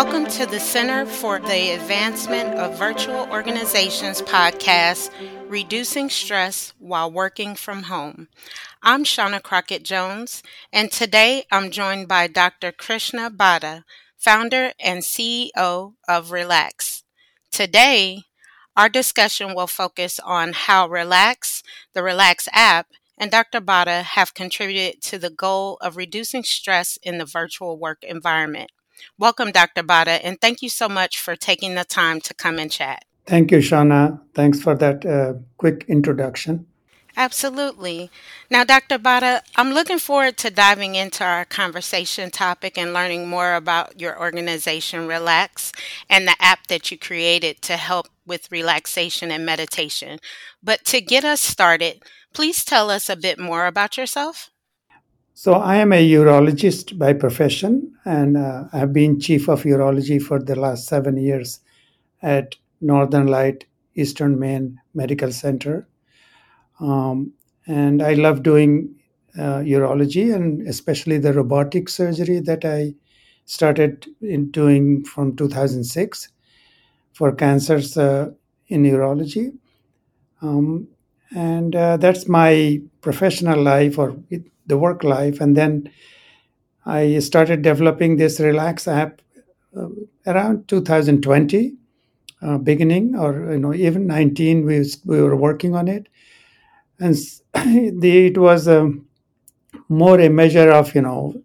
Welcome to the Center for the Advancement of Virtual Organizations podcast, Reducing Stress While Working from Home. I'm Shauna Crockett Jones, and today I'm joined by Dr. Krishna Bhatta, founder and CEO of Relaxx. Today, our discussion will focus on how Relaxx, the Relaxx app, and Dr. Bhatta have contributed to the goal of reducing stress in the virtual work environment. Welcome, Dr. Bhatta, and thank you so much for taking the time to come and chat. Thank you, Shauna. Thanks for that uh, quick introduction. Absolutely. Now, Dr. Bhatta, I'm looking forward to diving into our conversation topic and learning more about your organization, Relaxx, and the app that you created to help with relaxation and meditation. But to get us started, please tell us a bit more about yourself. So, I am a urologist by profession, and uh, I've been chief of urology for the last seven years at Northern Light Eastern Maine Medical Center. Um, and I love doing uh, urology and especially the robotic surgery that I started in doing from 2006 for cancers uh, in urology. Um, and uh, that's my professional life or the work life. And then I started developing this Relax app uh, around 2020, uh, beginning, or you know, even 19. We we were working on it, and the, it was um, more a measure of you know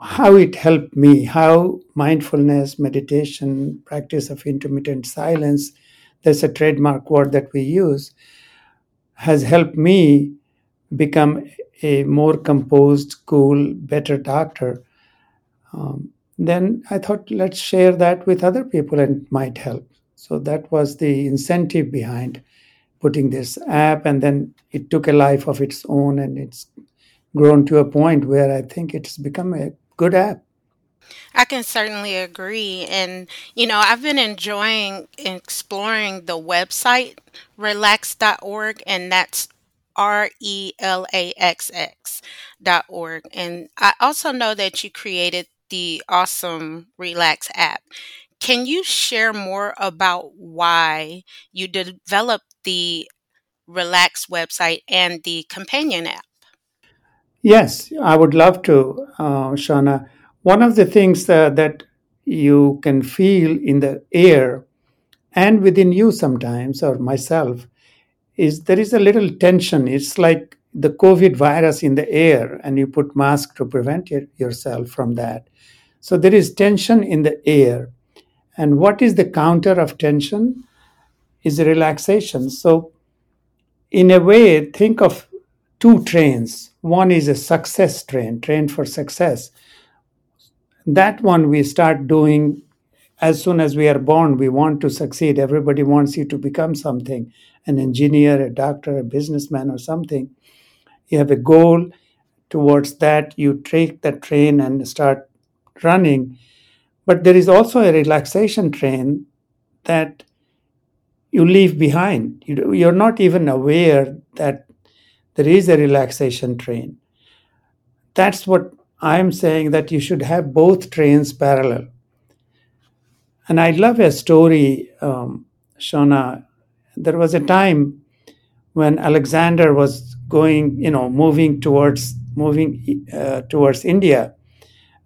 how it helped me, how mindfulness, meditation, practice of intermittent silence, that's a trademark word that we use, has helped me become a more composed, cool, better doctor, um, then I thought let's share that with other people and it might help. So that was the incentive behind putting this app, and then it took a life of its own, and it's grown to a point where I think it's become a good app. I can certainly agree. And, you know, I've been enjoying exploring the website relaxx.org, and that's R E L A X X dot org. And I also know that you created the awesome Relaxx app. Can you share more about why you developed the Relaxx website and the companion app? Yes, I would love to, uh, Shauna. One of the things uh, that you can feel in the air and within you sometimes, or myself, is there is a little tension. It's like the COVID virus in the air, and you put mask to prevent it, yourself from that. So there is tension in the air. And what is the counter of tension? Is relaxation. So, in a way, think of two trains. One is a success train, train for success. That one we start doing as soon as we are born. We want to succeed. Everybody wants you to become something an engineer, a doctor, a businessman, or something. You have a goal towards that. You take the train and start running. But there is also a relaxation train that you leave behind. You, are not even aware that there is a relaxation train. That's what I'm saying that you should have both trains parallel. And I love a story, um, Shauna, there was a time when Alexander was going, you know, moving towards moving uh, towards India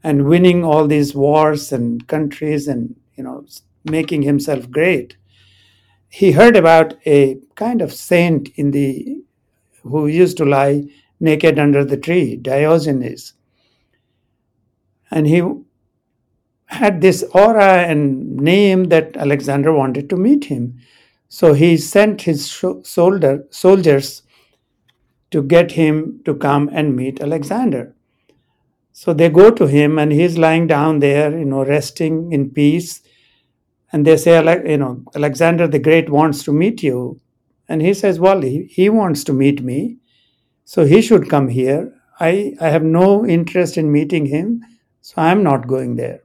and winning all these wars and countries and you know making himself great. He heard about a kind of saint in the who used to lie naked under the tree, Diogenes. And he had this aura and name that Alexander wanted to meet him. So he sent his soldier, soldiers to get him to come and meet Alexander. So they go to him and he's lying down there, you know, resting in peace. And they say, you know, Alexander the Great wants to meet you. And he says, well, he, he wants to meet me. So he should come here. I, I have no interest in meeting him. So I'm not going there.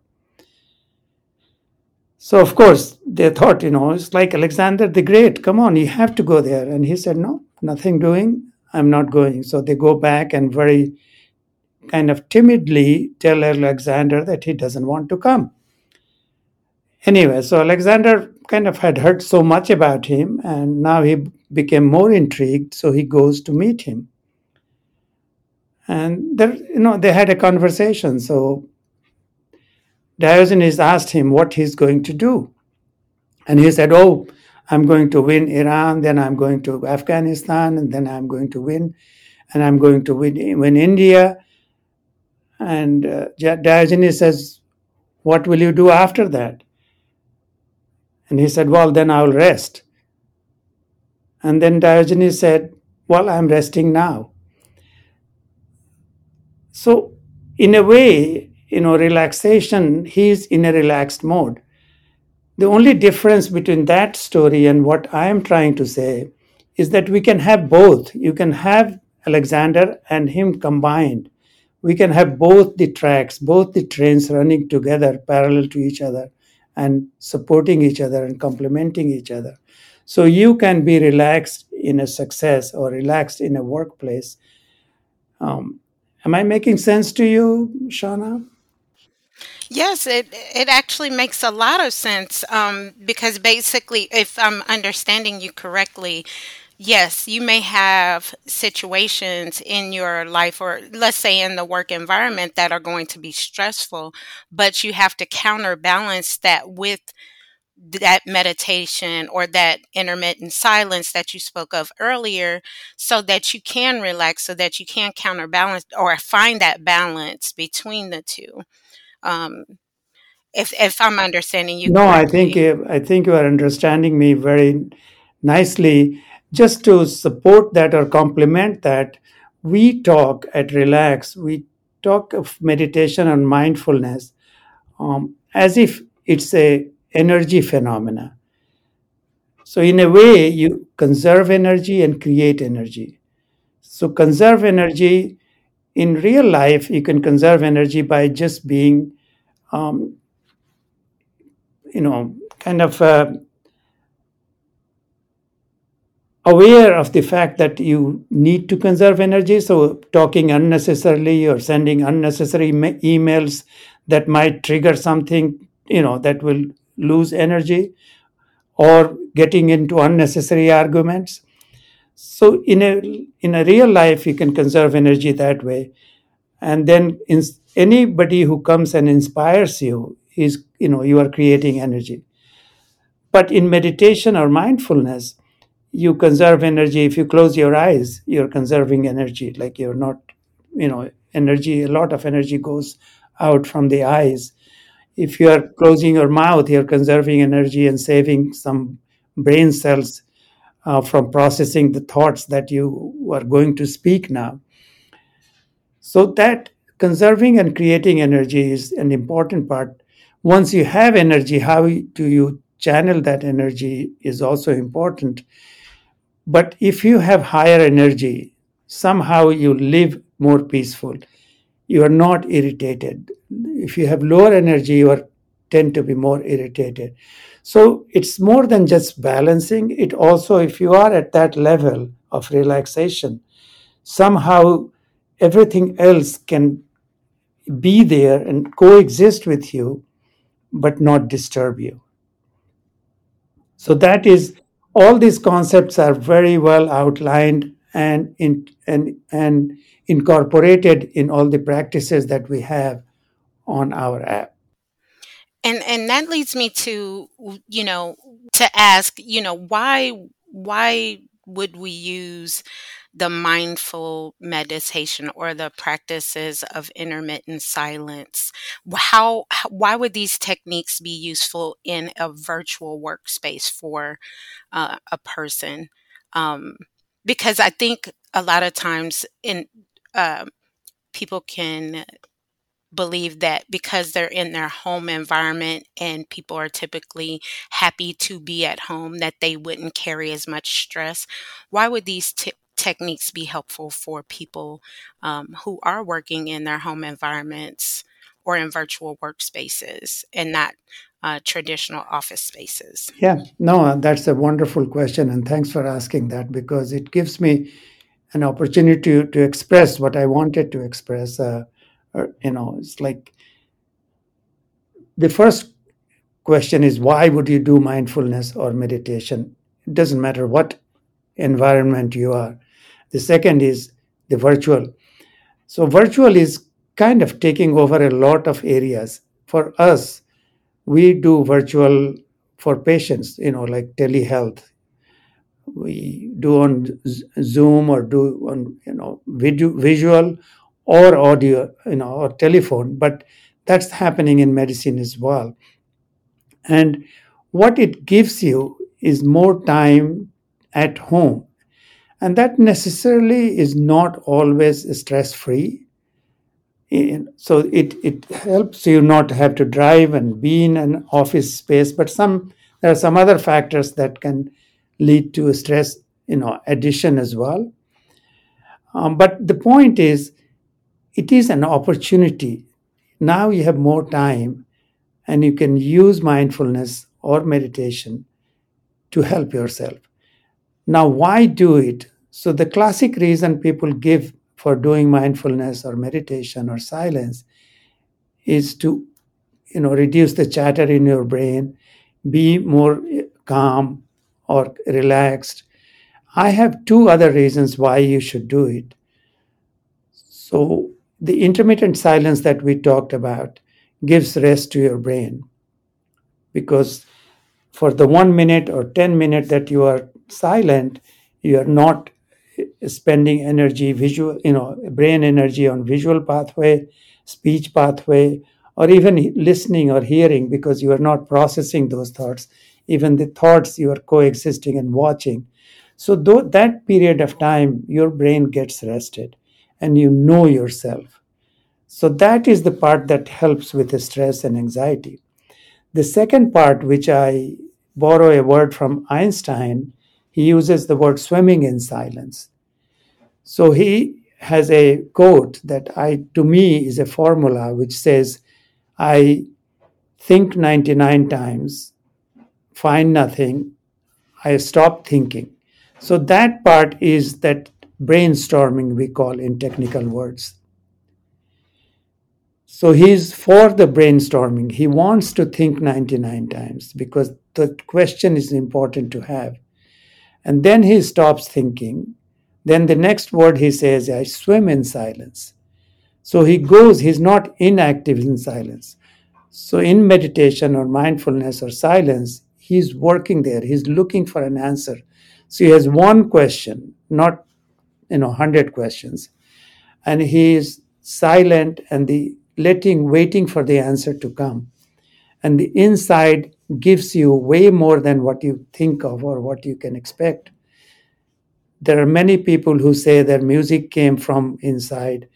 So, of course, they thought, you know, it's like Alexander the Great, come on, you have to go there. And he said, no, nothing doing, I'm not going. So they go back and very kind of timidly tell Alexander that he doesn't want to come. Anyway, so Alexander kind of had heard so much about him, and now he became more intrigued. So he goes to meet him, and there, you know, they had a conversation. So Diogenes asked him what he's going to do, and he said, "Oh, I'm going to win Iran, then I'm going to Afghanistan, and then I'm going to win, and I'm going to win, win India." And uh, Diogenes says, "What will you do after that?" And he said, Well, then I'll rest. And then Diogenes said, Well, I'm resting now. So, in a way, you know, relaxation, he's in a relaxed mode. The only difference between that story and what I am trying to say is that we can have both. You can have Alexander and him combined. We can have both the tracks, both the trains running together parallel to each other and supporting each other and complementing each other. So you can be relaxed in a success or relaxed in a workplace. Um, am I making sense to you, Shauna? Yes, it it actually makes a lot of sense um, because basically, if I'm understanding you correctly, yes, you may have situations in your life, or let's say in the work environment, that are going to be stressful, but you have to counterbalance that with that meditation or that intermittent silence that you spoke of earlier so that you can relax so that you can counterbalance or find that balance between the two um, if if i'm understanding you No, I think correctly uh, I think you are understanding me very nicely. Just to support that or complement that, we talk at Relaxx, we talk of meditation and mindfulness um, as if it's a energy phenomena. So in a way, you conserve energy and create energy. So conserve energy in real life, you can conserve energy by just being, um, you know, kind of uh, aware of the fact that you need to conserve energy. So talking unnecessarily or sending unnecessary ma- emails that might trigger something, you know, that will lose energy or getting into unnecessary arguments. So in a in a real life, you can conserve energy that way, and then in, anybody who comes and inspires you is you know you are creating energy. But in meditation or mindfulness, you conserve energy. If you close your eyes, you're conserving energy. Like you're not, you know, energy. A lot of energy goes out from the eyes. If you are closing your mouth, you're conserving energy and saving some brain cells uh, from processing the thoughts that you are going to speak now. So that conserving and creating energy is an important part. Once you have energy, how do you channel that energy is also important. But if you have higher energy, somehow you live more peaceful. You are not irritated. If you have lower energy, you are tend to be more irritated. So it's more than just balancing. It also, if you are at that level of relaxation, somehow everything else can be there and coexist with you, but not disturb you. So that is all these concepts are very well outlined and in, and and incorporated in all the practices that we have on our app. And and that leads me to you know to ask you know why why would we use the mindful meditation or the practices of intermittent silence? How why would these techniques be useful in a virtual workspace for uh, a person? Um, because i think a lot of times in uh, people can believe that because they're in their home environment and people are typically happy to be at home that they wouldn't carry as much stress why would these t- techniques be helpful for people um, who are working in their home environments or in virtual workspaces and not uh, traditional office spaces Yeah, no, that's a wonderful question, and thanks for asking that because it gives me an opportunity to, to express what I wanted to express. Uh, or, you know, it's like the first question is why would you do mindfulness or meditation? It doesn't matter what environment you are. The second is the virtual. So, virtual is kind of taking over a lot of areas. For us, we do virtual for patients, you know, like telehealth. We do on Zoom or do on, you know, video, visual or audio, you know, or telephone, but that's happening in medicine as well. And what it gives you is more time at home. And that necessarily is not always stress free. So it, it helps you not have to drive and be in an office space, but some there are some other factors that can lead to stress, you know, addition as well. Um, but the point is, it is an opportunity. Now you have more time and you can use mindfulness or meditation to help yourself. Now, why do it? So, the classic reason people give for doing mindfulness or meditation or silence is to you know reduce the chatter in your brain be more calm or relaxed i have two other reasons why you should do it so the intermittent silence that we talked about gives rest to your brain. Because for the one minute or 10 minute that you are silent you are not spending energy visual you know brain energy on visual pathway speech pathway or even listening or hearing because you are not processing those thoughts even the thoughts you are coexisting and watching. So though that period of time your brain gets rested and you know yourself. So that is the part that helps with stress and anxiety. The second part, which I borrow a word from Einstein, he uses the word swimming in silence. So he has a quote that I to me is a formula which says, I think 99 times, find nothing, I stop thinking. So that part is that brainstorming, we call in technical words. So he's for the brainstorming. He wants to think 99 times because the question is important to have. And then he stops thinking. Then the next word he says, I swim in silence. So he goes, he's not inactive in silence. So in meditation or mindfulness or silence, he's working there, he's looking for an answer. So he has one question, not you know 100 questions. And he is silent and the letting waiting for the answer to come. And the inside gives you way more than what you think of or what you can expect. There are many people who say their music came from inside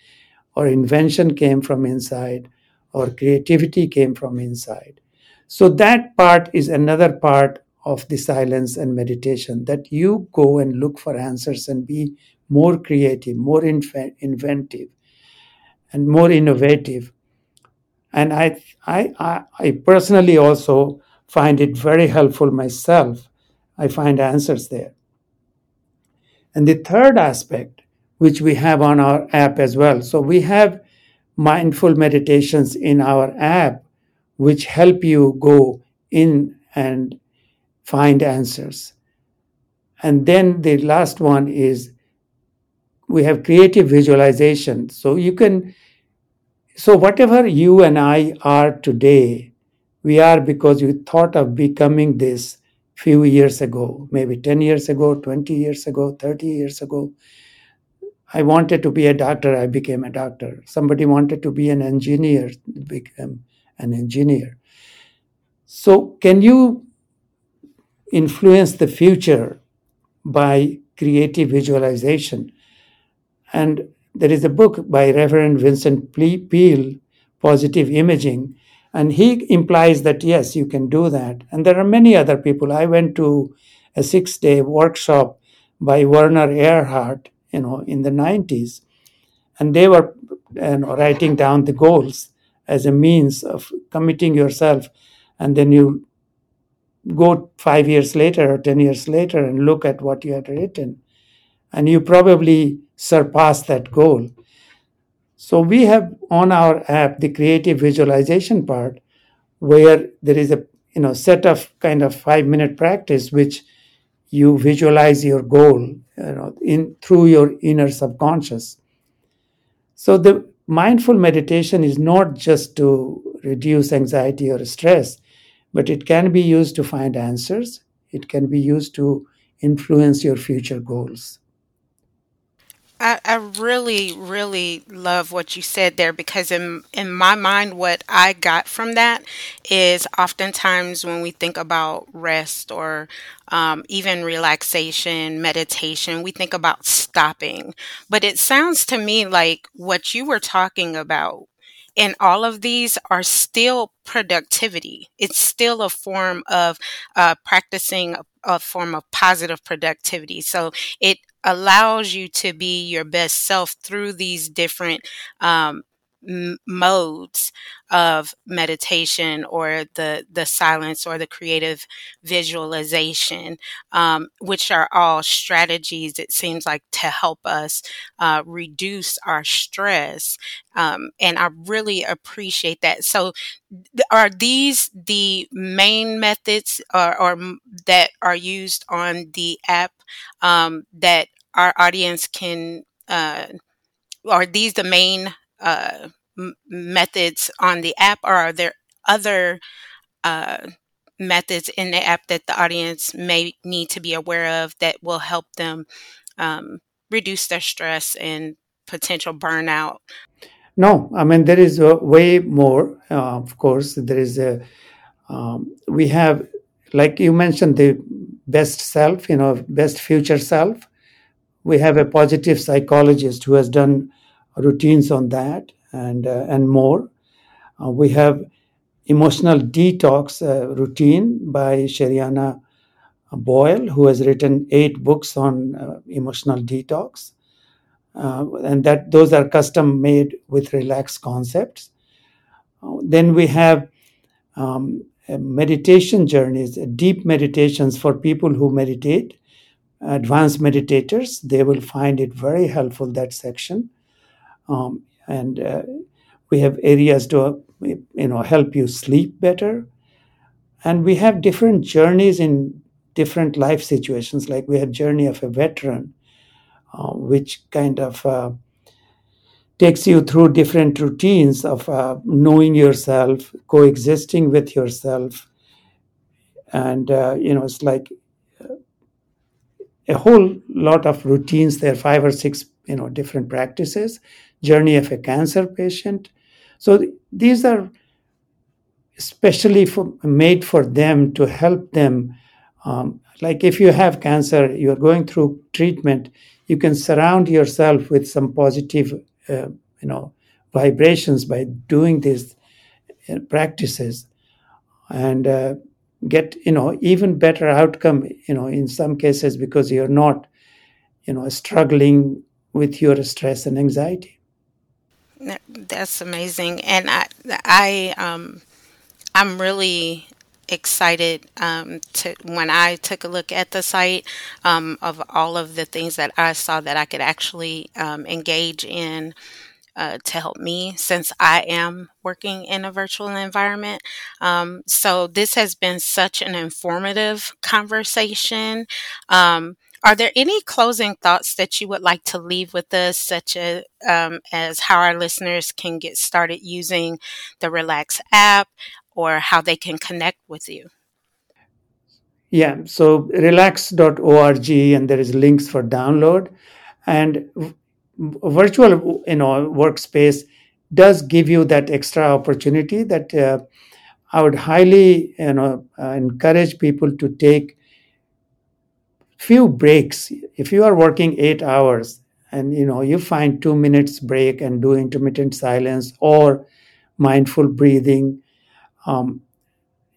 or invention came from inside or creativity came from inside. So that part is another part of the silence and meditation that you go and look for answers and be more creative, more inventive, and more innovative. And I, I, I personally also find it very helpful myself. I find answers there. And the third aspect, which we have on our app as well. So we have mindful meditations in our app, which help you go in and find answers. And then the last one is we have creative visualization. So you can, so whatever you and I are today, we are because you thought of becoming this few years ago, maybe 10 years ago, 20 years ago, 30 years ago. I wanted to be a doctor, I became a doctor. Somebody wanted to be an engineer, became an engineer. So, can you influence the future by creative visualization? And there is a book by Reverend Vincent Peale, Positive Imaging, and he implies that yes, you can do that. And there are many other people. I went to a six day workshop by Werner Erhard, you know, in the 90s, and they were you know, writing down the goals as a means of committing yourself. And then you go five years later or 10 years later and look at what you had written and you probably surpass that goal. So we have on our app the creative visualization part where there is a you know set of kind of five minute practice which you visualize your goal you know in through your inner subconscious. So the mindful meditation is not just to reduce anxiety or stress but it can be used to find answers. It can be used to influence your future goals I, I really, really love what you said there because in in my mind, what I got from that is oftentimes when we think about rest or um, even relaxation, meditation, we think about stopping. But it sounds to me like what you were talking about in all of these are still productivity. It's still a form of uh, practicing a, form of positive productivity. So it allows you to be your best self through these different um, m- modes of meditation or the the silence or the creative visualization, um, which are all strategies. It seems like to help us uh, reduce our stress, um, and I really appreciate that. So, th- are these the main methods or, or m- that are used on the app um, that our audience can? Uh, are these the main uh, m- methods on the app, or are there other uh, methods in the app that the audience may need to be aware of that will help them um, reduce their stress and potential burnout? no i mean there is uh, way more uh, of course there is a um, we have like you mentioned the best self you know best future self we have a positive psychologist who has done routines on that and uh, and more uh, we have emotional detox uh, routine by Sherianna Boyle who has written eight books on emotional detox uh, and that those are custom made with relaxed concepts then we have um, meditation journeys, deep meditations for people who meditate, advanced meditators. They will find it very helpful, that section. Um, and uh, we have areas to you know help you sleep better. And we have different journeys in different life situations. Like we have journey of a veteran uh, which kind of uh, takes you through different routines of uh, knowing yourself coexisting with yourself. And uh, you know it's like a whole lot of routines. There are five or six you know different practices journey of a cancer patient. So th- these are especially for, made for them to help them um, like if you have cancer you're going through treatment you can surround yourself with some positive uh, you know vibrations by doing these uh, practices and uh, get you know even better outcome you know in some cases because you're not you know struggling with your stress and anxiety That's amazing, and I, I, um, I'm really excited um, to when I took a look at the site um, of all of the things that I saw that I could actually um, engage in uh, to help me since I am working in a virtual environment. Um, so this has been such an informative conversation. Um, are there any closing thoughts that you would like to leave with us, such as, um, as how our listeners can get started using the Relaxx app or how they can connect with you? yeah so relaxx.org and there is links for download and virtual you know workspace does give you that extra opportunity that uh, i would highly you know uh, encourage people to take few breaks. If you are working 8 hours and you know you find 2 minutes break and do intermittent silence or mindful breathing um,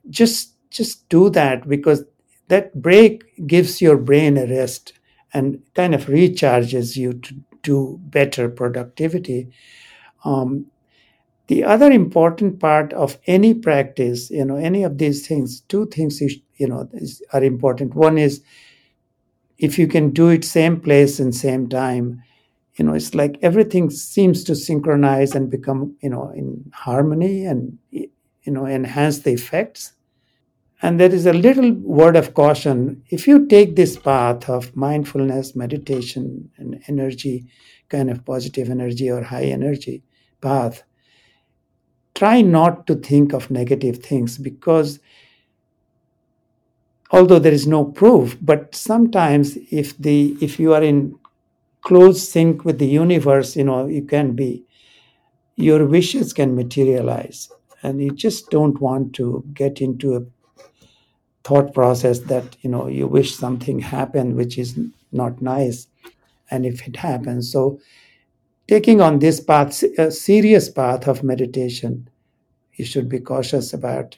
just just do that because that break gives your brain a rest and kind of recharges you to do better productivity. Um, the other important part of any practice you know any of these things two things is, you know is, are important. One is if you can do it same place and same time you know it's like everything seems to synchronize and become you know in harmony and you know enhance the effects And there is a little word of caution. If you take this path of mindfulness, meditation, and energy, kind of positive energy or high energy path, try not to think of negative things because although there is no proof but sometimes if the if you are in close sync with the universe you know you can be your wishes can materialize. And you just don't want to get into a thought process that you know you wish something happened which is not nice. And if it happens so taking on this path a serious path of meditation you should be cautious about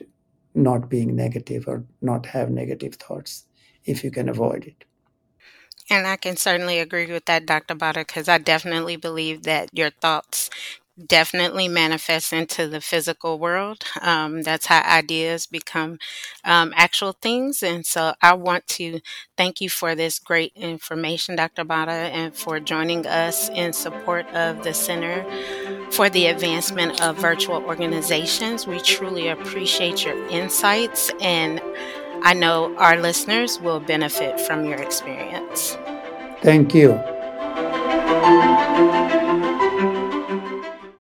not being negative or not have negative thoughts if you can avoid it and I can certainly agree with that, Dr. Bhatta, because I definitely believe that your thoughts definitely manifest into the physical world. Um, that's how ideas become um, actual things. And so I want to thank you for this great information, Dr. Bhatta, and for joining us in support of the Center for the Advancement of Virtual Organizations. We truly appreciate your insights, and I know our listeners will benefit from your experience. Thank you.